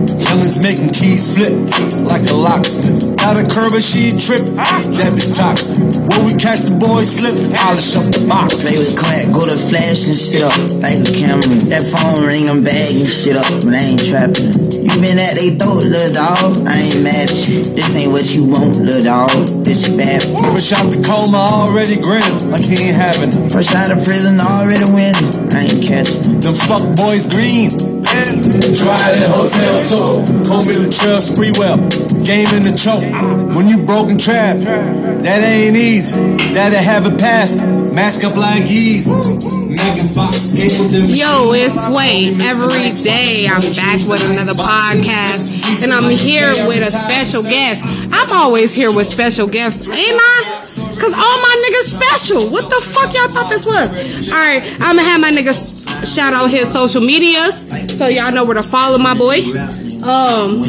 with your mop stick, like a janitor. Catch one of you rap nigga, shoot you when your manager. Why that nigga ain't off yet? He ain't moving fast enough. Fucking with this little raw bitch. She an animal. Round, round with two sticks, like a chopstick. Youngins making keys flip, like a locksmith. Got a curve and she trip, that bitch toxic. When we catch the boy slip, polish up the box. Play with clack, go to flash and shit up, like a camera. That phone ring, I'm bagging shit up, but I ain't trapping. You been at they throat, little dog. I ain't mad at you. This ain't what you want, little dog. This shit bad. Fresh out the coma, already grinning, like he ain't having it. Fresh out of prison, already winning. I ain't catching. Them fuck boys green. Dry that hotel soap. Comb in the trail, spree well. Game in the choke. When you broken trap, that ain't easy. That'll have it past. Mask up like easy. Megan Fox came with them. Yo, it's Sway. Every day I'm back with another podcast, and I'm here with a special guest. I'm always here with special guests, ain't I? Cause all my niggas special. What the fuck y'all thought this was? All right, I'm gonna have my niggas shout out his social medias, so y'all know where to follow my boy. Um,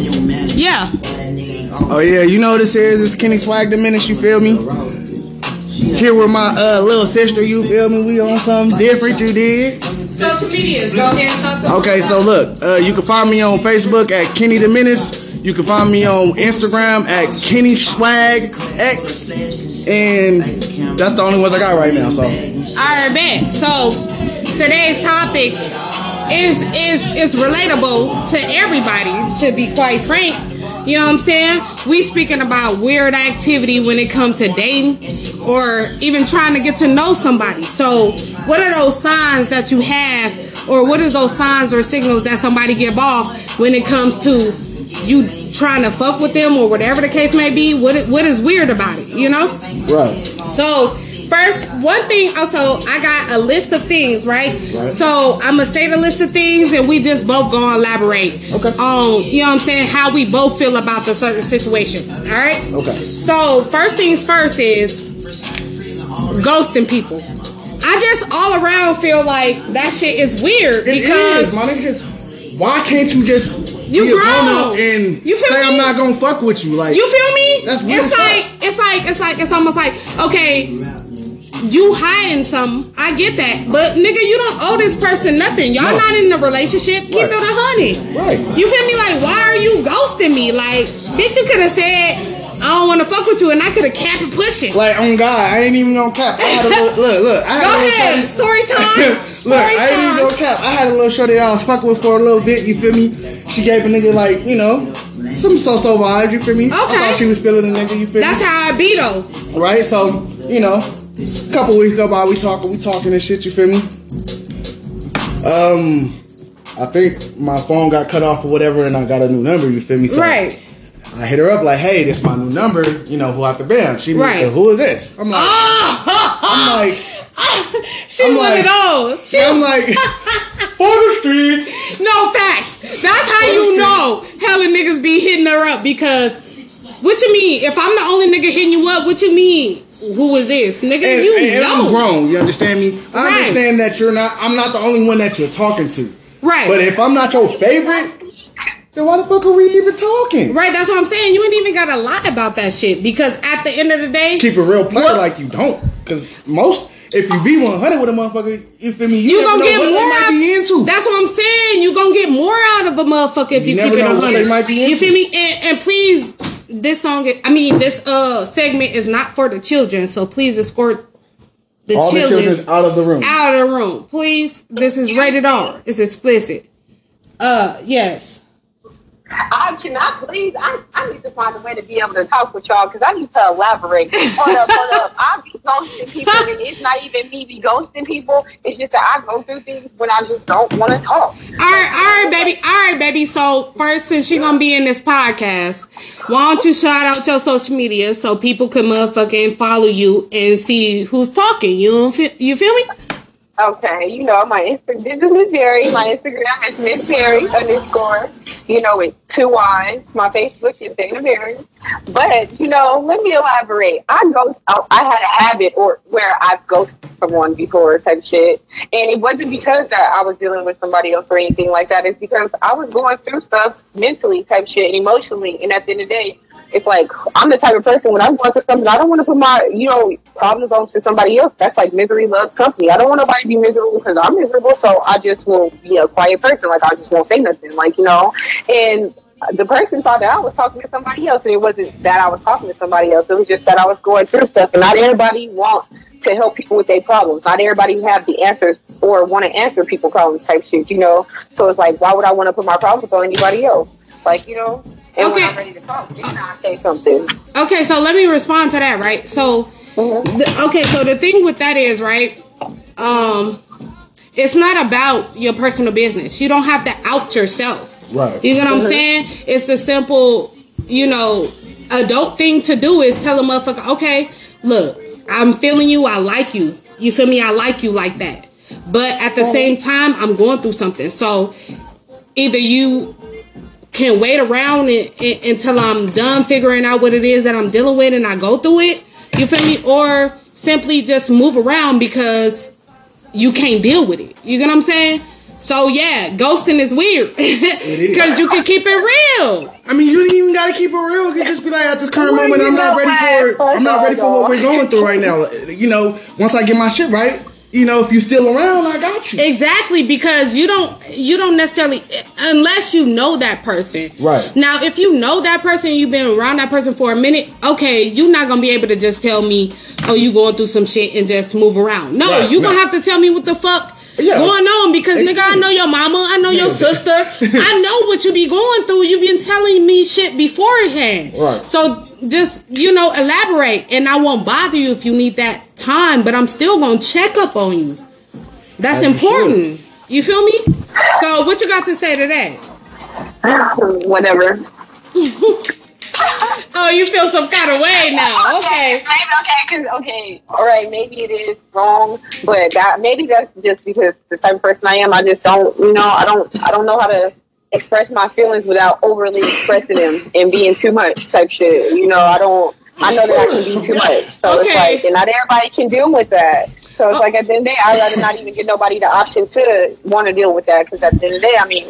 yeah. Oh yeah, you know what this is? It's Kenny Swag the Menace, you feel me? Here with my uh, little sister, you feel me? We on something different, you did? Social medias. Go ahead. Okay, so look, uh, you can find me on Facebook at Kenny the Menace. You can find me on Instagram at Kenny Swag X, and that's the only ones I got right now. So Alright, bet. So today's topic is is is relatable to everybody, to be quite frank. You know what I'm saying? We speaking about weird activity when it comes to dating or even trying to get to know somebody. So what are those signs that you have or what is those signs or signals that somebody give off when it comes to you trying to fuck with them or whatever the case may be? What is, what is weird about it, you know? right, So first, one thing. Oh, also, I got a list of things, right? right. So I'm gonna say the list of things, and we just both gonna elaborate Okay. on, you know what I'm saying, how we both feel about the certain situation. All right. okay, So first things first is ghosting people. I just all around feel like that shit is weird it because is. Why can't you just You be grown. up and You say I'm not gonna fuck with you? Like You feel me? That's weird It's as fuck. like it's like it's like it's almost like okay, you hiding some. I get that, but nigga, you don't owe this person nothing. Y'all No. not in a relationship. Keep Right. it a honey. Right. You feel me? Like, why are you ghosting me? Like, bitch, you could have said I don't want to fuck with you, and I could have kept it pushing. Like on God, I ain't even gonna cap. I had a little look, look. I had Go a little ahead, shorty- story time. look, Story I ain't even gonna cap. I had a little shorty that I was fucking with for a little bit. You feel me? She gave a nigga like you know some so-so vibes. You feel me? Okay. I thought she was feeling a nigga. You feel That's me? how I be though. right? So you know, a couple weeks go by, we talking, we talking and shit. You feel me? Um, I think my phone got cut off or whatever, and I got a new number. You feel me? So Right. I hit her up like, "Hey, this my new number. You know who out the band?" She Right. like, "Who is this?" I'm like, ah! I'm like. she I'm one like- of those. She, I'm like, for the streets. no facts. That's how you know hella niggas be hitting her up because what you mean? If I'm the only nigga hitting you up, what you mean? Who is this? Nigga, And, you and- and know. I'm grown. You understand me? I Right. understand that you're not. I'm not the only one that you're talking to. Right. But if I'm not your favorite, then why the fuck are we even talking? Right, that's what I'm saying. You ain't even gotta lie about that shit because at the end of the day, Keep it real player What? like you don't. Because most, if you be 100 with a motherfucker, you feel me? You, you gonna know get what more. they out- be into. That's what I'm saying. You gonna get more out of a motherfucker if you, You keep it know what they hundred. might be You feel me? And, and please, this song. is- I mean, this uh segment is not for the children, so please escort the All the children children's out of the room. out of the room, please. This is rated R. It's explicit. Uh, yes. I cannot please. I, I need to find a way to be able to talk with y'all because I need to elaborate. Hold up, hold up. I be ghosting people, and it's not even me be ghosting people. It's just that I go through things when I just don't want to talk. All right, all right, baby. All right, baby. So first, since she gonna be in this podcast, why don't you shout out your social media so people can motherfucking follow you and see who's talking? You you feel me? Okay, you know my Instagram. This is Miss Berry. My Instagram is Miss Berry underscore. you know, with two eyes. My Facebook is Dana Mary. But, you know, let me elaborate. I ghost, I, I had a habit or where I've ghosted someone before type shit. And it wasn't because that I was dealing with somebody else or anything like that. It's because I was going through stuff mentally type shit and emotionally. And at the end of the day, it's like I'm the type of person when I'm going through something, I don't want to put my you know problems on to somebody else. That's like misery loves company. I don't want nobody to be miserable because I'm miserable, so I just will be a quiet person. Like I just won't say nothing. Like you know, and the person thought that I was talking to somebody else, and it wasn't that I was talking to somebody else. It was just that I was going through stuff, and not everybody want to help people with their problems. Not everybody have the answers or want to answer people problems type shit, you know. So it's like, why would I want to put my problems on anybody else? Like you know. And Okay. when I'm ready to talk, then I say something. Okay, so let me respond to that, right? So, mm-hmm. the, okay, so the thing with that is, right? Um, it's not about your personal business. You don't have to out yourself. Right. You get what I'm mm-hmm. saying? It's the simple, you know, adult thing to do is tell a motherfucker, okay, look, I'm feeling you. I like you. You feel me? I like you like that. But at the mm-hmm. same time, I'm going through something. So either you can wait around and, and- until I'm done figuring out what it is that I'm dealing with and I go through it. You feel me? Or simply just move around because you can't deal with it. You get what I'm saying? So yeah, ghosting is weird because you can keep it real. I mean, you didn't even gotta keep it real. You can just be like, at this current moment, I'm not ready what? for. I'm not ready for what we're going through right now. You know, once I get my shit right, you know, if you're still around, I got you. Exactly because you don't you don't necessarily unless you know that person. Right. Now, if you know that person, you've been around that person for a minute. Okay, you're not gonna be able to just tell me, "Oh, you going through some shit" and just move around. No, Right, you gonna have to tell me what the fuck. Yeah. Going on because nigga, I know your mama, I know your sister, I know what you be going through. You've been telling me shit beforehand, Right. So just you know, elaborate, and I won't bother you if you need that time, but I'm still gonna check up on you. That's As important. You feel me? So what you got to say to that? Whatever. Oh, you feel some kind of way now. Okay. Maybe okay, cause okay, all right, maybe it is wrong, but that maybe that's just because the type of person I am. I just don't, you know, I don't, I don't know how to express my feelings without overly expressing them and being too much type shit. You know, I don't. I know that I can be too much, so it's like, and not everybody can deal with that. So it's oh. like at the end of the day, I'd rather not even give nobody the option to want to deal with that, because at the end of the day, I mean,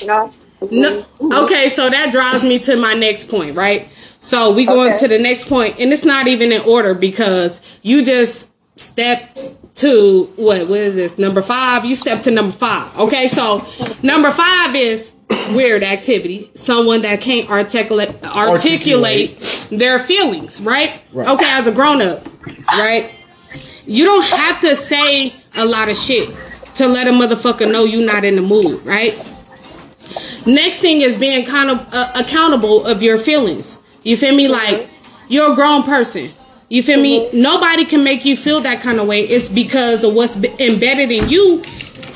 you know. No, mm-hmm. okay, so that drives me to my next point, right? So we going Okay. to the next point, and it's not even in order because you just step to what? What is this? Number five. You step to number five. Okay, so number five is weird activity. Someone that can't articulate articulate their feelings, right? Right. Okay, as a grown up, right? You don't have to say a lot of shit to let a motherfucker know you're not in the mood, right? Next thing is being kind of uh, accountable of your feelings. You feel me? Like you're a grown person. You feel me? Mm-hmm. Nobody can make you feel that kind of way. It's because of what's be- embedded in you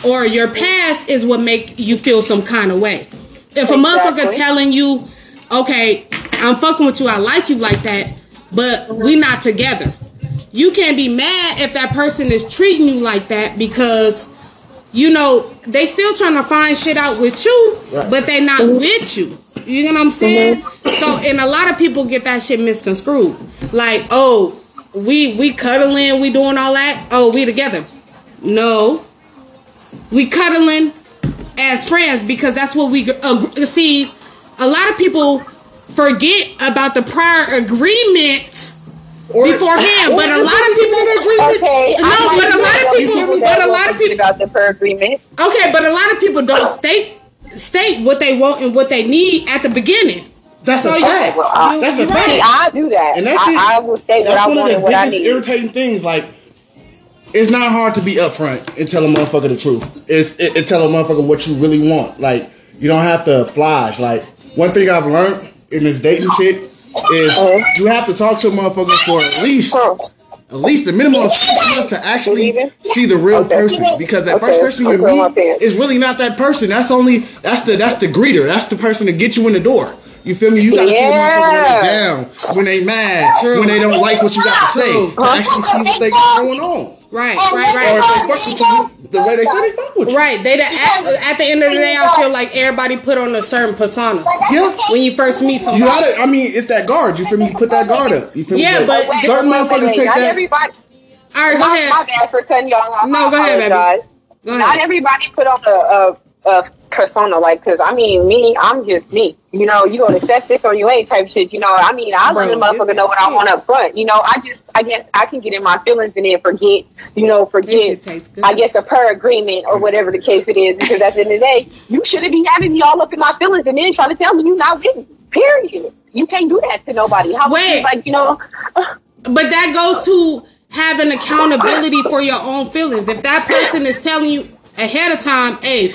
or your past is what make you feel some kind of way. If a motherfucker telling you, "Okay, I'm fucking with you. I like you like that, but mm-hmm. we not together." You can't be mad if that person is treating you like that because you know, they still trying to find shit out with you, Right. but they not mm-hmm. with you. You know what I'm saying? So, and a lot of people get that shit misconstrued. Like, oh, we we cuddling, we doing all that. Oh, we together. No, we cuddling as friends because that's what we uh, see. A lot of people forget about the prior agreement Or- beforehand, or but a lot of people in agreement. Okay, No, but a lot of people- but a lot of people- about the per agreement. Okay, but a lot of people don't state state what they want and what they need at the beginning. That's So a you- well, I- That's a fact. See, I do that. And that shit, I, I will state what that's I one want of the biggest irritating things. Like, it's not hard to be upfront and tell a motherfucker the truth. It's it, it tell a motherfucker what you really want. Like, you don't have to flash. Like, one thing I've learned in this dating shit is Uh-huh. you have to talk to a motherfucker for at least at least the minimum of six months to actually see the real Okay. person because that first person you I'm throwing my meet is really not that person. That's only that's the that's the greeter. That's the person to get you in the door. You feel me? You gotta see a motherfucker when they down, when they mad, True. when they don't like what you got to say, True. to actually see what they got going on. Right, Oh, right, Or right. if they fuck with you, the way they say they fuck with you. Right. They the, at, at the end of the day, I feel like everybody put on a certain persona Yeah. when you first meet You somebody. gotta, I mean, it's that guard. You feel me? You put that guard up. You feel me? Yeah, but- Wait, certain wait, wait, motherfuckers wait. take Not that. everybody. All right, go my, ahead. my bad for cutting y'all off. No, I go ahead, baby. apologize. Go Not everybody put on a, a, a persona like, cause I mean, me, I'm just me. You know, you gonna accept this or you ain't type shit. You know, I mean, I let a Bro, motherfucker know what I want up front. You know, I just, I guess, I can get in my feelings and then forget. You know, forget. shit tastes good. I guess a per agreement or whatever the case it is. Because at the end of the day, you shouldn't be having me all up in my feelings and then trying to tell me you're not with me. Period. You can't do that to nobody. How Wait. like you know? But that goes to having accountability for your own feelings. If that person is telling you ahead of time, hey,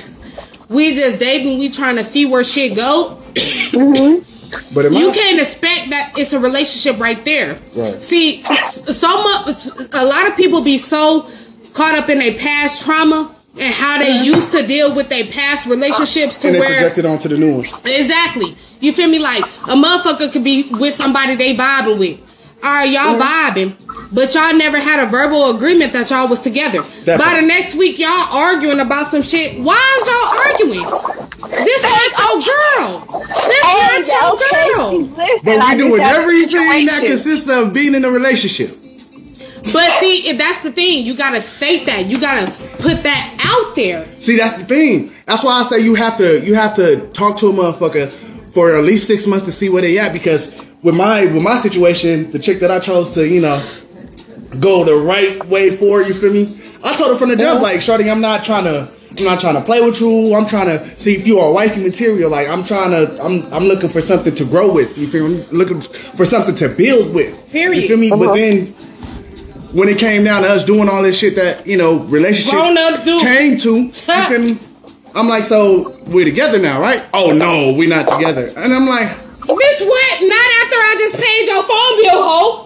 we just dating, we trying to see where shit go, mm-hmm. But in my, you can't expect that it's a relationship right there. Right. See, so much, a lot of people be so caught up in their past trauma and how they used to deal with their past relationships to and they where project it onto the new one. Exactly. You feel me? Like a motherfucker could be with somebody they vibing with. All right, y'all vibing, but y'all never had a verbal agreement that y'all was together. That By part. the next week, y'all arguing about some shit. Why is y'all arguing? This not your girl. This not your girl. Listen, But we just doing had a everything that situation. consists of being in a relationship. But see, if that's the thing. You gotta state that. You gotta put that out there. See, that's the thing. That's why I say you have to you have to talk to a motherfucker for at least six months to see where they at. Because with my with my situation, the chick that I chose to you know go the right way for, you feel me? I told her from the jump, uh-huh. like, Shorty, I'm not trying to. I'm not trying to play with you. I'm trying to see if you are wifey material. Like I'm trying to. I'm. I'm looking for something to grow with. You feel me? Looking for something to build with. Period. You feel me? But uh-huh. then when it came down to us doing all this shit that you know relationship Grown up dude. came to, you feel me? I'm like, so we're together now, right? Oh no, we're not together. And I'm like, Bitch, what? Not after I just paid your phone bill, hoe.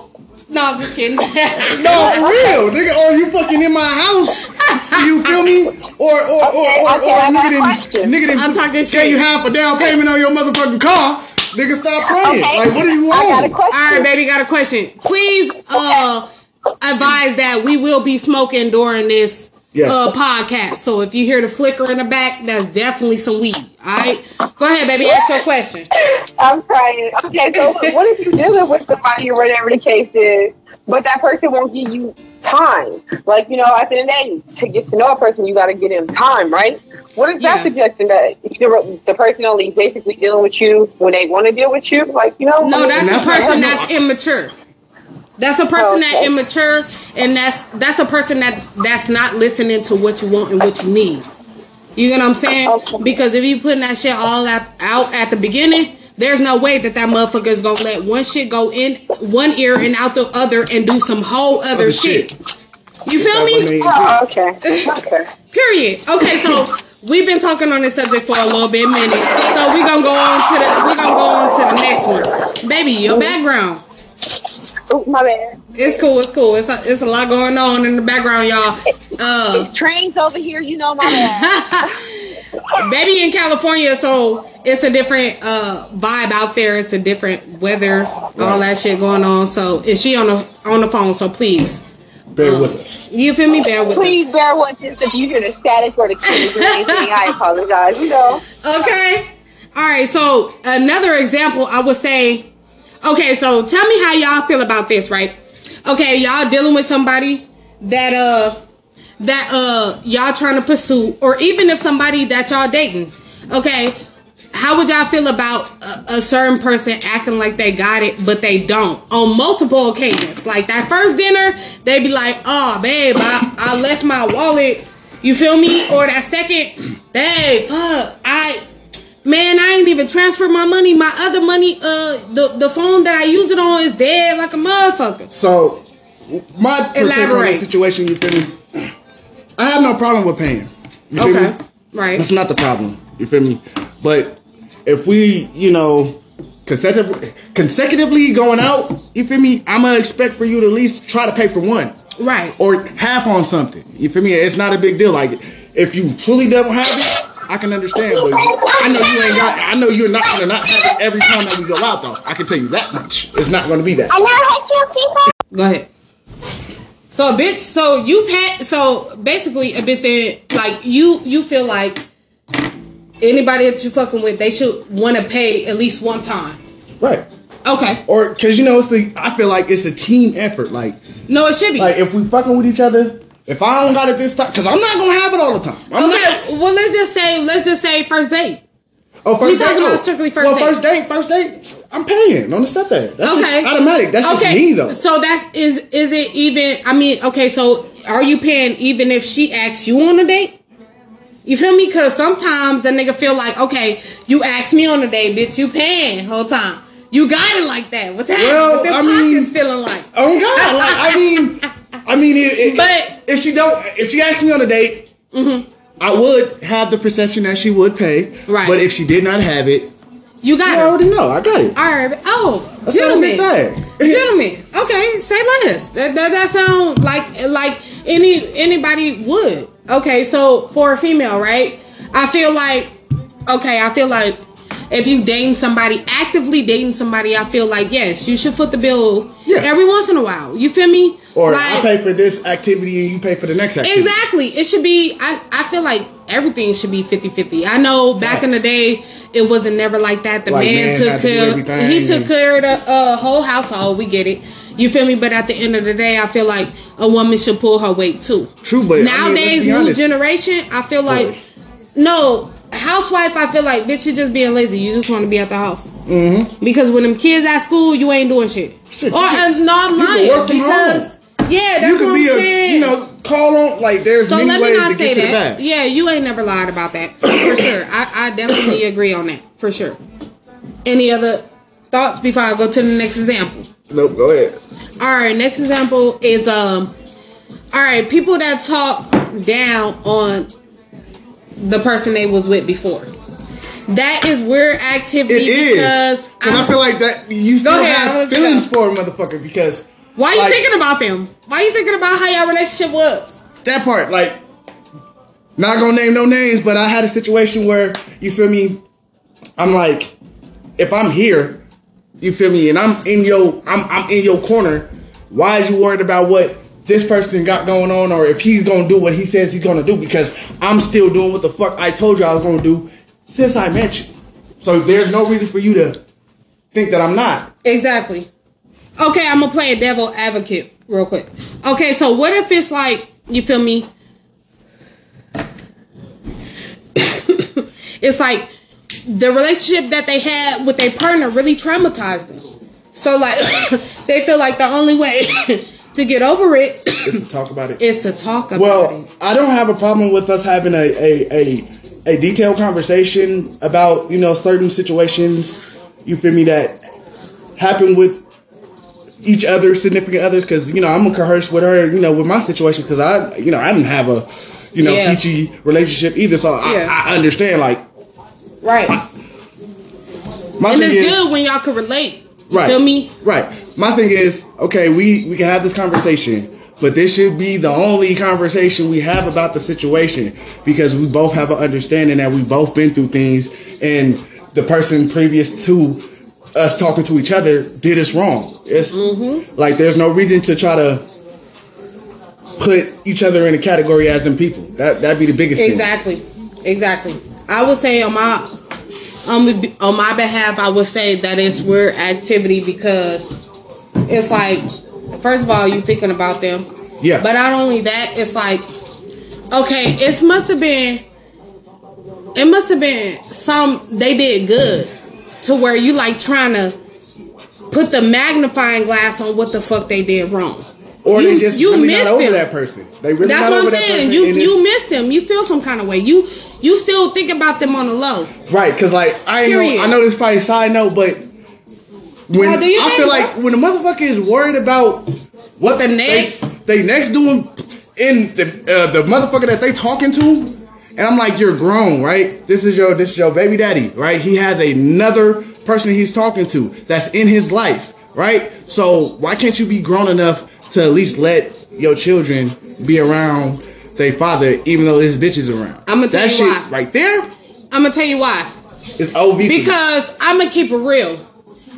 No, I'm just kidding. no, for real, nigga. Or you fucking in my house? You feel me? Or or or Okay, or, okay, or I nigga question. didn't nigga didn't I'm talking pay shit. you half a down payment on your motherfucking car. Nigga, stop playing. Okay, Like, what do you I got a want? question. All right, baby, got a question. Please uh advise that we will be smoking during this Yes. uh podcast. So if you hear the flicker in the back, that's definitely some weed. All right, go ahead, baby. Ask your question. I'm crying. Okay, so what if you're dealing with somebody or whatever the case is, but that person won't give you time? Like, you know, at the end of the day, to get to know a person, you got to give them time, right? What is that Yeah. suggesting that the, the person only basically dealing with you when they want to deal with you? Like, you know? I No, mean, that's, that's a person that's immature. That's a person that immature, and that's that's a person that that's not listening to what you want and what you need. You get what I'm saying? Okay. Because if you putting that shit all out, out at the beginning, there's no way that that motherfucker is gonna let one shit go in one ear and out the other and do some whole other, Other shit. shit. You feel me? Oh, okay. Okay. Period. Okay, so we've been talking on this subject for a little bit minute. So we gonna go on to the we gonna go on to the next one. Baby, your background. Ooh, my bad. It's cool, it's cool. It's a, it's a lot going on in the background, y'all. Uh It's trains over here, you know, my bad. Baby in California, so it's a different uh vibe out there. It's a different weather, all that shit going on. So is she on the on the phone? So please. Bear with us. You feel me? Bear with us. Please bear with us if you hear the static or the kids or anything. I apologize. You know. Okay. All right. So another example, I would say. Okay, so tell me how y'all feel about this, right? Okay, y'all dealing with somebody that uh that uh y'all trying to pursue, or even if somebody that y'all dating. Okay, how would y'all feel about a, a certain person acting like they got it, but they don't on multiple occasions? Like that first dinner, they'd be like, "Oh, babe, I, I left my wallet." You feel me? Or that second, babe, fuck, I Man, I ain't even transferred my money. My other money, uh, the the phone that I used it on is dead like a motherfucker. So, my perspective on Elaborate. the situation, you feel me? I have no problem with paying. You Okay, me? right. That's not the problem. You feel me? But if we, you know, consecutively, consecutively going out, you feel me? I'm gonna expect for you to at least try to pay for one Right. or half on something. You feel me? It's not a big deal. Like if you truly don't have it, I can understand. But I know you ain't got. I know you're not gonna not have it every time that we go out, though. I can tell you that much. It's not gonna be that. I know I hate you people. Go ahead. So a bitch, so you pay, so basically a bitch that like you, you feel like anybody that you fucking with, they should want to pay at least one time. Right. Okay. Or because you know it's the I feel like it's a team effort. Like No, it should be. like if we fucking with each other, if I don't got it this time, because I'm not gonna have it all the time. I'm okay. not. Well, let's just say, let's just say first date. Oh, first date. strictly first well, date. first date, first date. I'm paying on the stepdad. That's okay. just automatic. That's just me though. So that's is is it even? I mean, okay. So are you paying even if she asks you on a date? You feel me? Because sometimes the nigga feel like, okay, you asked me on a date, bitch, you paying whole time. You got it like that. What's happening? Well, What them I mean- feeling like? Oh God! Like I mean, I mean, it, it- But- if she don't, if she asks me on a date, mm-hmm. I would have the perception that she would pay. Right. But if she did not have it, You got I it. already know. I got it. All right. Oh, That's not a big gentlemen. gentlemen. Okay, say less. That that, that sound like like any anybody would. Okay, so for a female, right? I feel like okay, I feel like if you dating somebody, actively dating somebody, I feel like yes, you should foot the bill Yeah. every once in a while. You feel me? Or like, I pay for this activity and you pay for the next activity. Exactly. It should be I, I feel like everything should be 50-50. I know back in the day it wasn't never like that. The Like, man, man took to care he took care of the uh, whole household. We get it. You feel me? But at the end of the day, I feel like a woman should pull her weight too. True, but I mean, nowadays, new honest. generation, I feel like no housewife. I feel like bitch, you just being lazy. You just want to be at the house. Mm-hmm. Because when them kids at school, you ain't doing shit. Shit, or uh, no, I'm you can lying work from because yeah, that's you what could I'm be a, saying. you know, call on like there's So many let me ways not to say get to the that. Yeah, you ain't never lied about that. So for sure. I, I definitely agree on that. For sure. Any other thoughts before I go to the next example? Nope, go ahead. Alright, next example is um alright, people that talk down on the person they was with before. That is weird activity It is because because I I'm- feel like that you still ahead, have feelings go. for a motherfucker because why you like, thinking about them? Why are you thinking about how your relationship was? that part like not gonna name no names, but I had a situation where you feel me. I'm like, if I'm here, you feel me, and I'm in your I'm I'm in your corner. Why are you worried about what this person got going on, or if he's gonna do what he says he's gonna do? Because I'm still doing what the fuck I told you I was gonna do since I met you. So there's no reason for you to think that I'm not. Exactly. Okay, I'm gonna play a devil advocate real quick. Okay, so what if it's like you feel me? it's like the relationship that they had with their partner really traumatized them. So like they feel like the only way to get over it to talk about it. is to talk about it. Well, it. I don't have a problem with us having a a, a a detailed conversation about you know certain situations. You feel me that happen with each other, significant others, because you know I'm gonna converse with her, you know, with my situation, because I, you know, I didn't have a, you know, Yeah. peachy relationship either, so Yeah. I, I understand. Like Right. my And it's is, good when y'all can relate. You right, feel me? Right. My thing is, okay, we we can have this conversation, but this should be the only conversation we have about the situation because we both have an understanding that we've both been through things, and the person previous to us talking to each other did us wrong. It's Mm-hmm. like there's no reason to try to put each other in a category as them people. That that'd be the biggest thing. Exactly. Exactly. I would say on my on, on my behalf, I would say that it's weird activity because it's like, first of all, you thinking about them. Yeah. But not only that, it's like, okay, it must have been, it must have been some they did good to where you like trying to put the magnifying glass on what the fuck they did wrong. Or You- they just you really missed not over them. that person. They really That's what I'm saying. You you missed them. You feel some kind of way. You you still think about them on the low. Right, because like I know, I know this is probably a side note, but when you I feel like when a motherfucker is worried about what the they- next- they, next doing in the uh, the motherfucker that they talking to, and I'm like, you're grown, right? This is your this is your baby daddy, right? He has another person he's talking to that's in his life, right? So why can't you be grown enough to at least let your children be around their father, even though this bitch is around? I'ma tell that you shit why. right there I'm gonna tell you why. is OV. Because I'm gonna keep it real.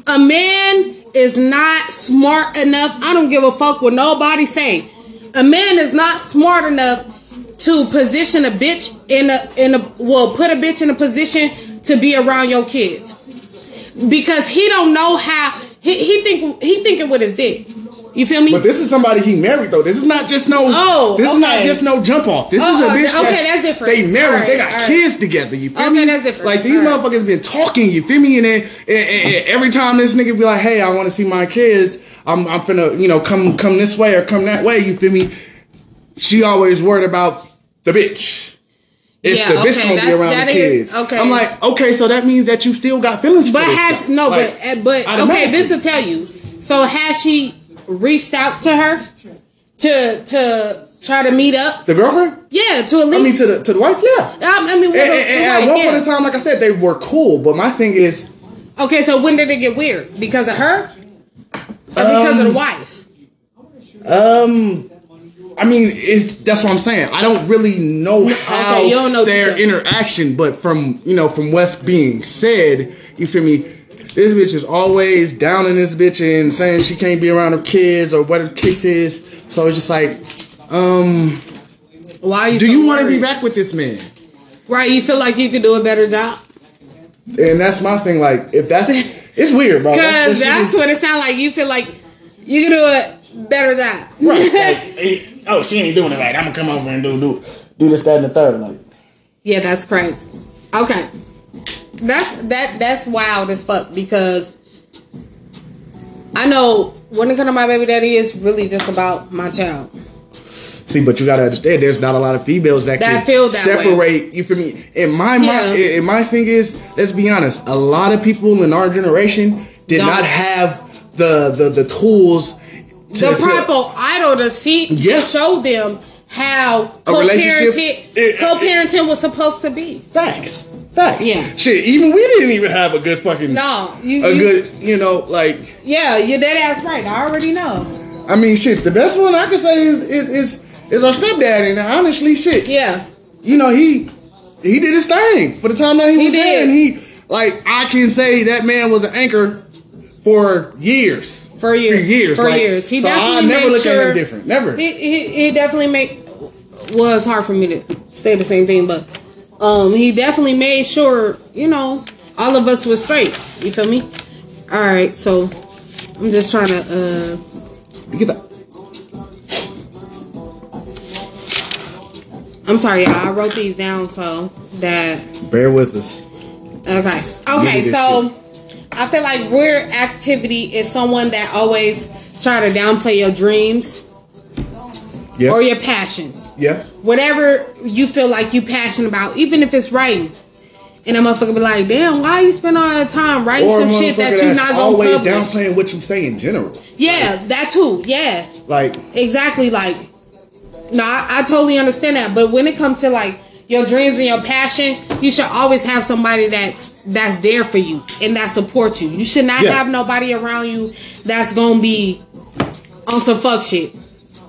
A man is not smart enough. I don't give a fuck what nobody say. a man is not smart enough to position a bitch in a in a well put a bitch in a position to be around your kids because he don't know how he, he think he thinking with his dick. You feel me? But this is somebody he married though. This is not just no. Oh, this is not just no jump off. This Oh, is a oh, bitch. okay, that's different. They married. Alright, they got alright. kids together. You feel Okay, me? that's different. Like these Alright. motherfuckers been talking. You feel me? And then and, and- and every time this nigga be like, "Hey, I want to see my kids. I'm I'm finna you know come come this way or come that way." You feel me? She always worried about the bitch. If Yeah, the bitch okay, gonna be that's- around the is- kids, okay. I'm like, okay, so that means that you still got feelings. But for this But has no, Like, but but okay, this will tell you. So has she reached out to her to to try to meet up? the girlfriend. Yeah, to at least. I mean, to the to the wife, yeah. Um, I mean, And, and- and at one yeah. point in time, like I said, they were cool. But my thing is, Okay, so when did it get weird? Because of her, or because of the Um, wife? um, I mean, it's that's what I'm saying. I don't really know how don't know their interaction, but from you know from what's being said, you feel me? This bitch is always down in this bitch and saying she can't be around her kids or what her case is. So it's just like, um, Why are you? do so you want to be back with this man? Right, you feel like you could do a better job And that's my thing. Like, if that's it's weird, bro. because that shit that's what it sounds like. You feel like you can do a better job. Right. Like, oh, she ain't doing it right. I'm gonna come over and do do do this, that, and the third. Like, Yeah, that's crazy. Okay. That's that that's wild as fuck because I know when it comes to my baby daddy it's really just about my child. see, but you gotta understand, there's not a lot of females that, That can feel that way. separate. You feel me? In my Yeah. mind, in my thing is, let's be honest. A lot of people in our generation did Don't. not have the the the tools. To, The proper idol to see Yeah. to show them how co-parenting co-parenting was supposed to be. facts, facts. Yeah. shit. Even we didn't even have a good fucking No, you, a you good, you know, like. yeah, you're dead ass right. I already know. I mean, shit. The best one I can say is is is, is our stepdad, and honestly, shit. Yeah, you know, he he did his thing for the time that he, He was did. there, and he like I can say that man was an anchor for years. for years. For years, For like, years. He so I definitely never made look sure at him different. Never. He, he, he definitely make was hard for me to say the same thing, but um, he definitely made sure you know all of us was straight. You feel me? All right, so I'm just trying to. uh get that? I'm sorry, y'all. I wrote these down so that Bear with us. Okay. Okay. So I feel like weird activity is someone that always try to downplay your dreams Yeah. or your passions. yeah. Whatever you feel like you passionate about, even if it's writing. And a motherfucker be like, damn, why you spend all that time writing Or some shit that you're not gonna always publish? downplaying what you say in general. Yeah, that too. Yeah. Like, Exactly. Like, no, I, I totally understand that. But when it comes to like your dreams and your passion, you should always have somebody that's that's there for you and that supports you. You should not Yeah. have nobody around you that's gonna be on some fuck shit.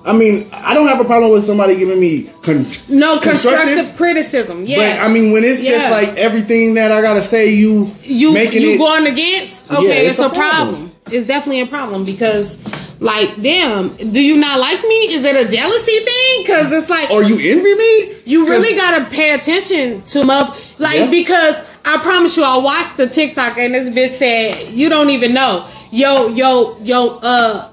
I mean, I don't have a problem with somebody giving me con- No constructive, criticism. Yeah. But I mean, when it's just like everything that I gotta say, you you making you it, going against okay Yeah, it's, it's a a problem. problem. it's definitely a problem because like damn do you not like me is it a jealousy thing because it's like or you envy me. you really gotta pay attention to muff like Yeah. because i promise you i watched the tiktok and this bitch said you don't even know yo yo yo uh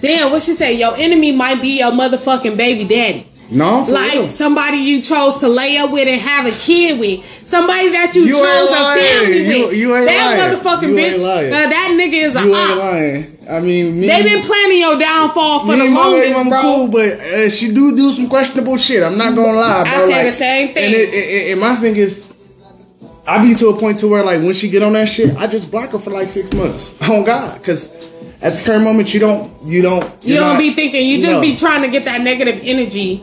damn what she say your enemy might be your motherfucking baby daddy No, for like real. somebody you chose to lay up with and have a kid with, somebody that you, You chose a family with. you ain't that lying. motherfucking You bitch, uh, that nigga is a You ain't op. lying. I mean, me, They been planning your downfall for me the and my baby longest, bro. cool, but uh, she do do some questionable shit. I'm not gonna lie, Bro. I say like, the same thing. And, it, it, and my thing is, I be to a point to where like when she get on that shit, I just block her for like six months. Oh God, because at the current moment, you don't, you don't, You don't not- be thinking. You just no. be trying to get that negative energy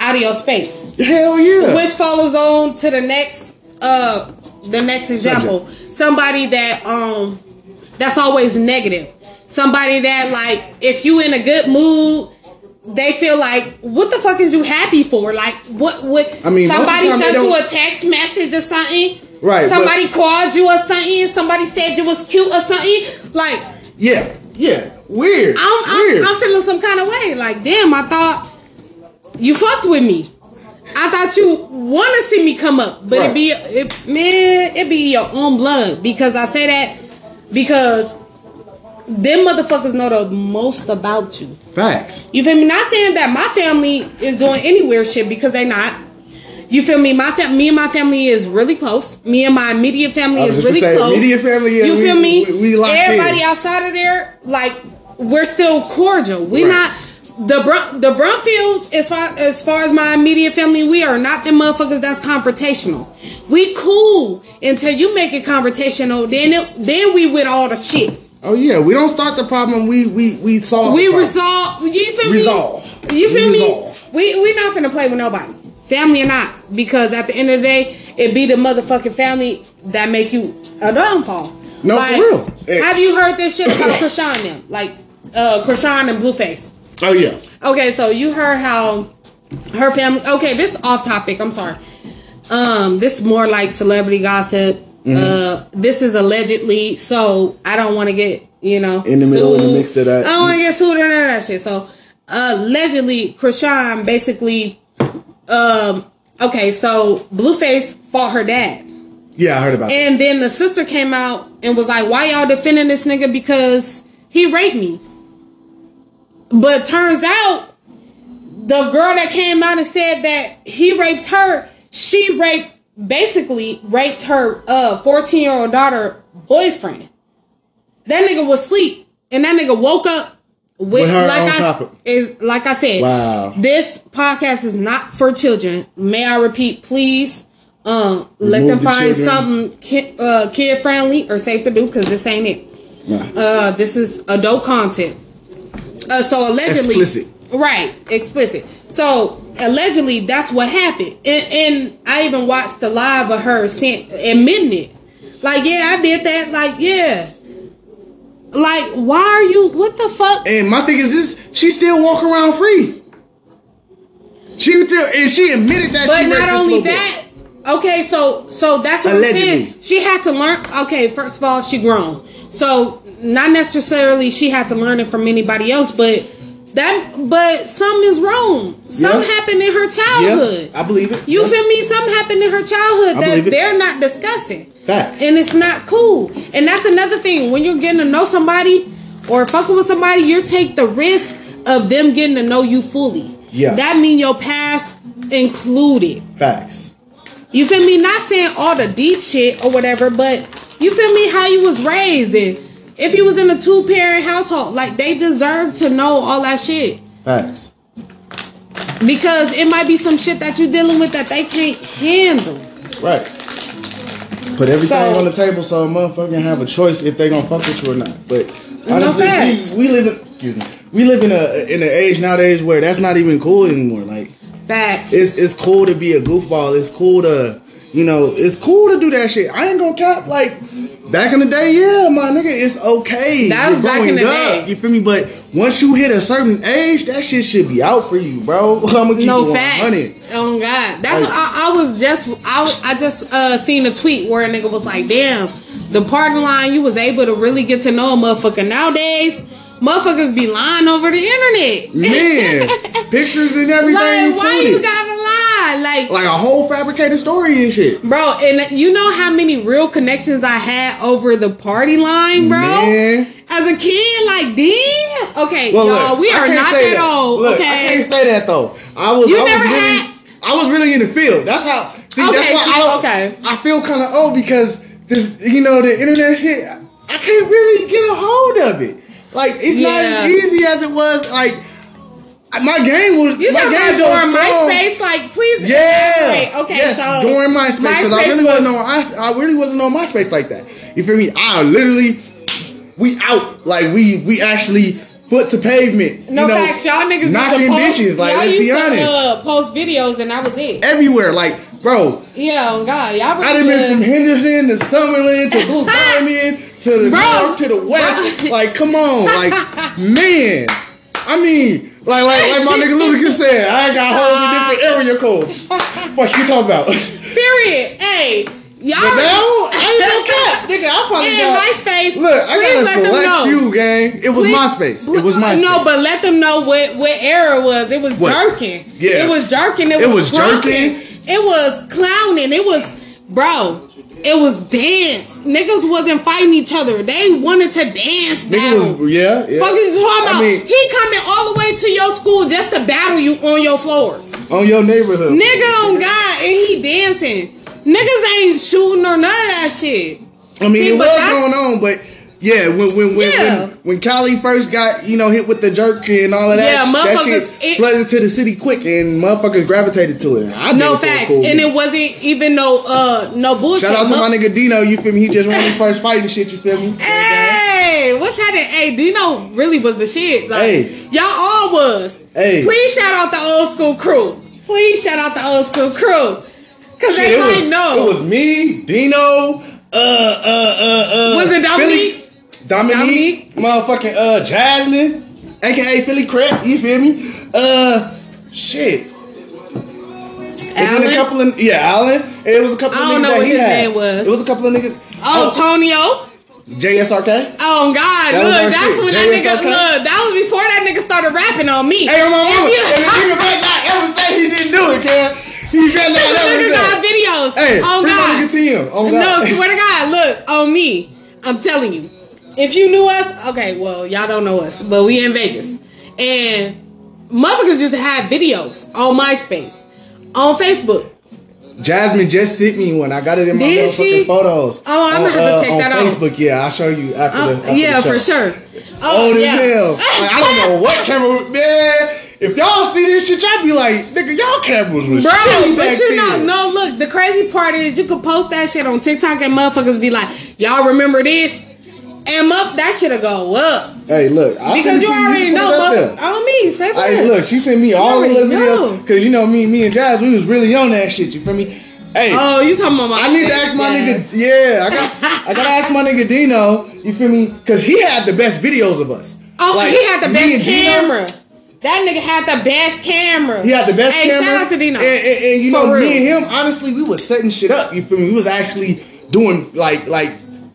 out of your space. Hell yeah. Which follows on to the next uh the next example. Somebody that um that's always negative. Somebody that like if you in a good mood, they feel like what the fuck is you happy for? Like what what I mean, most of the somebody sent you a text message or something. Right, but- Somebody called you or something. Somebody said you was cute or something. Like Yeah, Yeah, weird. I'm, I'm, weird. I'm feeling some kind of way. Like, damn, I thought you fucked with me. I thought you want to see me come up, but Right. it be it, man, it be your own blood because I say that because them motherfuckers know the most about you. Facts. You feel me? Not saying that my family is doing any weird shit because they not. You feel me? My fam- me and my family is really close. Me and my immediate family is really say, close. immediate family, yeah, you we- feel me? we- we locked Everybody in. outside of there, like we're still cordial. We Right. not the Brun- the Brunfields as far as far as my immediate family. We are not the motherfuckers that's confrontational. We cool until you make it confrontational. Then it, then we with all the shit. Oh yeah, we don't start the problem. We we we solve. We resolve. You feel Resolve. me? You We feel me? resolve. We we not finna play with nobody, family or not, because at the end of the day, it be the motherfucking family that make you a downfall. No, for real. Have you heard this shit about Chrisean and them? Like uh Chrisean and Blueface. Oh yeah. Okay, so you heard how her family. Okay, this off topic. I'm sorry. Um, this is more like celebrity gossip. Mm-hmm. Uh, this is allegedly, so I don't want to get you know In the middle, of the mix of that. I don't want to get sued or none of that shit. So allegedly, Chrisean basically, um, okay, so Blueface fought her dad. Yeah, I heard about that. And then the sister came out and was like, "Why y'all defending this nigga because he raped me?" But turns out the girl that came out and said that he raped her, she raped basically raped her uh 14 year old daughter boyfriend. That nigga was asleep and that nigga woke up with, With her like on I top of- is like I said. Wow. This podcast is not for children. May I repeat, please? Um, let them the find children. something ki- uh, kid friendly or safe to do because this ain't it. Nah. Uh, this is adult content. Uh, so allegedly, Explicit. right? Explicit. So allegedly, that's what happened, and, and I even watched the live of her saying, admitting it. Like, yeah, I did that. Like, yeah. Like, why are you? What the fuck? And my thing is this: she still walk around free. She still and she admitted that. But not only boy. that. Okay, so so that's what I'm Allegedly. saying. She had to learn. Okay, first of all, she grown, so not necessarily she had to learn it from anybody else, but that but something is wrong. Something Yeah. happened in her childhood. Yeah, I believe it. You Yeah. feel me? Something happened in her childhood I that they're not discussing. Facts. And it's not cool. And that's another thing. When you're getting to know somebody or fucking with somebody, you take the risk of them getting to know you fully. Yeah. That mean your past included. Facts. You feel me? Not saying all the deep shit or whatever, but you feel me? How you was raised and if you was in a two parent household, like they deserve to know all that shit. Facts. Because it might be some shit that you're dealing with that they can't handle. Right. Put everything So- on the table so a motherfucker can have a choice if they gonna fuck with you or not. But honestly, facts. we, we live in excuse me. We live in a in an age nowadays where that's not even cool anymore. Like Facts. it's it's cool to be a goofball. It's cool to you know, it's cool to do that shit. I ain't gonna cap like back in the day, yeah, my nigga, it's okay. That was back in the up, day. You feel me? But once you hit a certain age, that shit should be out for you, bro. I'm gonna keep no it facts. 100. God, that's what I, I was just I, I just uh seen a tweet where a nigga was like, "Damn, the party line you was able to really get to know a motherfucker nowadays." Motherfuckers be lying over the internet. Man, pictures and everything like, why you gotta lie? Like, like a whole fabricated story and shit. bro, and you know how many real connections I had over the party line, bro? Man. As a kid, like, damn. Okay, Well, y'all, look, we are not say that, old. Look, I okay. can't say that though. I was. You I was never really, had- I was really in the field. That's how. See, that's why see, I don't. okay. I feel kind of old because this, you know, the internet shit. I can't really get a hold of it. Like it's not as easy as it was. Like my game was. You my game about during. MySpace? Like, please. Yeah. elaborate. Okay. Yes, so during MySpace because I really was- wasn't on. I, I really wasn't on MySpace like that. You feel me? I literally, we out like we we actually foot to pavement. No you know, facts, y'all niggas knocking to post, bitches. Like let's be to, honest, Uh, post videos and that was it. everywhere. Like bro, Yeah, oh God, y'all I done really been from. Henderson to Summerlin to Blue Diamond to the Bro. north to the west. Bro. Like come on, like man. I mean, like like like my nigga Ludacris said, I got holes in different area codes. What you talking about? Period. Hey, Y'all But now, I ain't no cap, nigga. I probably in got. MySpace. Look, I got let a them select know. few, gang. It was Please- MySpace. It was MySpace. No, but let them know what what era was. It was What? jerking. Yeah. It was jerking. It, It was, was jerking. It was clowning. It was bro. It was dance. Niggas wasn't fighting each other. They wanted to dance battle. was, yeah, yeah. Fuck you talking about? I mean, he coming all the way to your school just to battle you on your floors. on your neighborhood. Nigga on God and he dancing. Niggas ain't shooting or none of that shit. I mean, See, it was that- going on, but yeah, when when when, Yeah. when when Cali first got you know hit with the jerk and all of that, Yeah, that shit it- flooded to the city quick, and motherfuckers gravitated to it. I No it facts. cool and it wasn't even no uh no bullshit. Shout out to my nigga Dino. You feel me? He just won his first fight and shit. You feel me? Hey, what's happening? Hey, Dino really was the shit. Like, Hey. y'all all was. Hey. Please shout out the old school crew. Please shout out the old school crew. Cause Shit, they it might was, know. It was me, Dino. Uh, uh, uh, uh. Was it Philly- Dominique? Dominique, motherfucking uh Jasmine, aka Philly Crap, you feel me? Uh shit. And then a couple of yeah, Alan. It was a couple I don't niggas know what his had. name was. It was a couple of niggas. oh, Tonio. JSRK. Oh God! That look, that's shit. when that nigga. Look, that was before that nigga started rapping on me. Hey, my mama. If you- And the nigga better not ever say he didn't do it, Cam. He better not This ever nigga videos. Hey, oh free my God. nigga Tim. Oh God. No, swear to God, look on me. I'm telling you, if you knew us, okay, well y'all don't know us, but we in Vegas, and motherfuckers used to have videos on MySpace, on Facebook. Jasmine just sent me one. I got it in my Did motherfucking she? photos. Oh, I'm gonna on, have to check on that out. Facebook, yeah, I'll show you after Uh, the. After yeah, the for sure. Old yeah. as hell. Like, I don't know what camera, man. If y'all see this shit, y'all be like, nigga, y'all cameras was Bro, shitty but back you know, no, look, the crazy part is you could post that shit on TikTok and motherfuckers be like, y'all remember this? And up, that shit'll go up. Hey, look, I Because you already know, Mother-. On me, say that. Hey, look, she sent me all the little videos because you know me, me and Jazz, we was really on that shit. You feel me? Hey, Oh, you talking about my I need to ask my Yeah. nigga. Yeah, I got. I gotta ask my nigga Dino. You feel me? Because he had the best videos of us. Oh, Like, he had the best and Dino, camera. That nigga had the best camera. He had the best hey, camera. shout out to Dino. And, and- and, you For know, real. me and him, honestly, we was setting shit up. You feel me? We was actually doing like like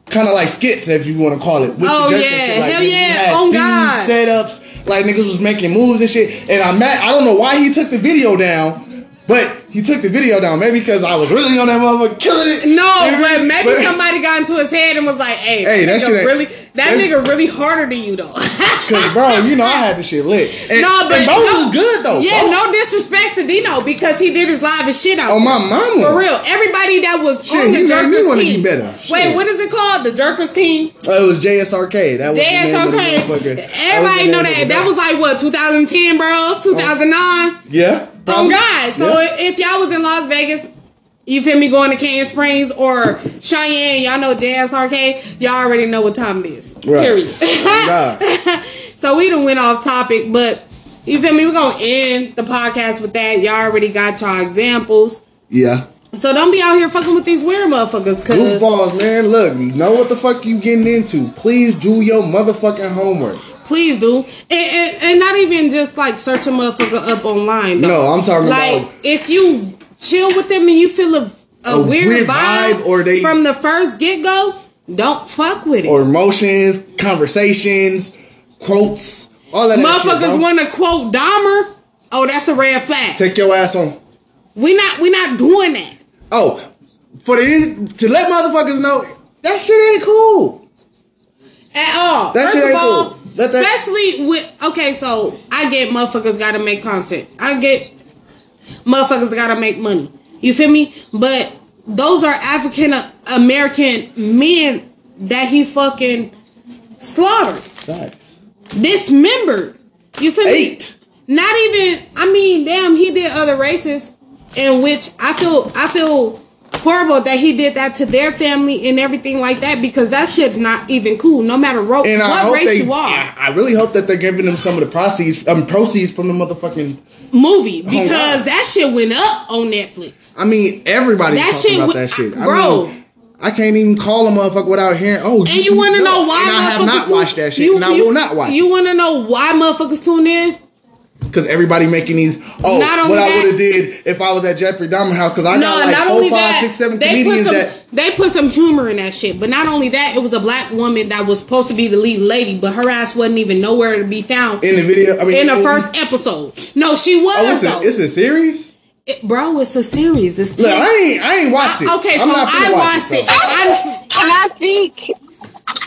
kind of like skits, if you want to call it. With Oh, the yeah. Like, Hell yeah. had Oh, God. Setups. Like niggas was making moves and shit. And I'm mad. I don't know why he took the video down. But he took the video down, maybe because I was really on that motherfucker killing it. No, You know what I but maybe But- somebody got into his head and was like, "Hey, Hey, that, nigga really, that nigga really harder than you though." Cause bro, you know I had the shit lit. And, no, but and Bo no, was good though. Yeah, Bo- no disrespect to Dino because he did his live as shit out. Oh, my mama. for real. Everybody that was Shit, on the he made me Jerkers team. be better. Wait, Shit. what is it called? The Jerkers team. Oh, it was JSRK. That was the name of the motherfucker. JSOK. Everybody know that. That was like what 2010, bros. 2009. yeah. Oh. God! So if y'all was in Las Vegas, you feel me, going to Canyon Springs or Cheyenne, y'all know JSRK. Y'all already know what time it is. Right. Period. Oh, God. so we done went off topic, but you feel me? We're gonna end the podcast with that. Y'all already got y'all examples. Yeah. So don't be out here fucking with these weird motherfuckers, cause Goofballs, man. Look, you know what the fuck you getting into. Please do your motherfucking homework. Please do, and, and, and not even just like search a motherfucker up online. though. No, I'm talking like about if you chill with them and you feel a, a, A weird, weird vibe, vibe or they- from the first get go, don't fuck with it. or emotions, conversations, quotes, all that. Motherfuckers want to quote Dahmer. Oh, that's a red flag. take your ass on. we not we not doing that. Oh, for the to let motherfuckers know that shit ain't cool. At all. That First shit ain't all, cool. Let that- especially with okay, so I get motherfuckers gotta make content. I get motherfuckers gotta make money. You feel me? But those are African American men that he fucking slaughtered, Facts. dismembered. You feel me? Eight. Not even. I mean, damn, he did other races, in which I feel I feel horrible that he did that to their family and everything like that because that shit's not even cool. No matter ro- And I what race they. you are, I, I really hope that they're giving them some of the proceeds, um, proceeds from the motherfucking. movie because that shit went up on Netflix. I mean, everybody's That talking shit about wa- that shit, I bro. mean, I can't even call a motherfucker without hearing. Oh, And you want to know why And I have not watched that shit, You, and I you- will not watch. You want to know why motherfuckers tune in? Cause everybody making these. Oh, Not only what I would have did if I was at Jeffrey Dahmer house. Cause I No, got like not four, only five, that, six, seven they put some that. they put some humor in that shit. But not only that, it was a black woman that was supposed to be the lead lady, but her ass wasn't even nowhere to be found In the video, I mean, in the movie. first episode. No, she oh, was Oh, it's though. a, it's a series. It- bro, it's a series. It's Look, ten- I ain't, I ain't watched it. Okay, I'm so not finna I watch watched it. so. I, Can I speak?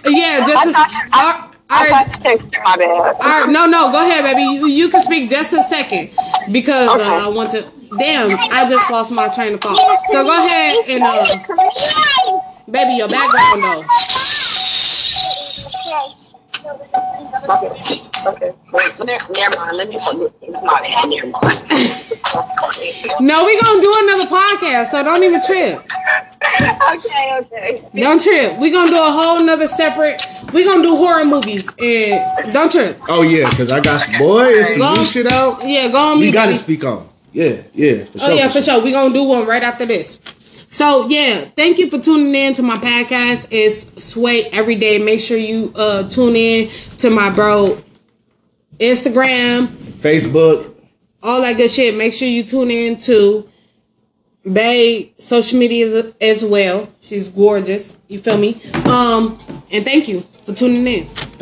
yeah, I just a, I, uh, all right, thought you texted my bad. all right, no, no, go ahead, baby. You, you can speak just a second because uh, I want to. Damn, I just lost my train of thought. So go ahead and uh, baby, your background though. Okay. Okay. Wait, never, never mind. Let me put it. My bad. Never mind. No, we're gonna do another podcast, so don't even trip. okay. Okay. Don't trip. We're gonna do a whole nother separate. we're gonna do horror movies and don't trip. Oh yeah, cause I got some boys, some new shit out. Yeah, go on me. We gotta speak on. Yeah, yeah, for Oh sure. yeah, for sure. We gonna do one right after this. So yeah, thank you for tuning in to my podcast. It's Sway every day. Make sure you uh tune in to my bro Instagram, Facebook. all that good shit. Make sure you tune in to Bay social media as, as well. She's gorgeous. You feel me? Um, and thank you for tuning in. Thank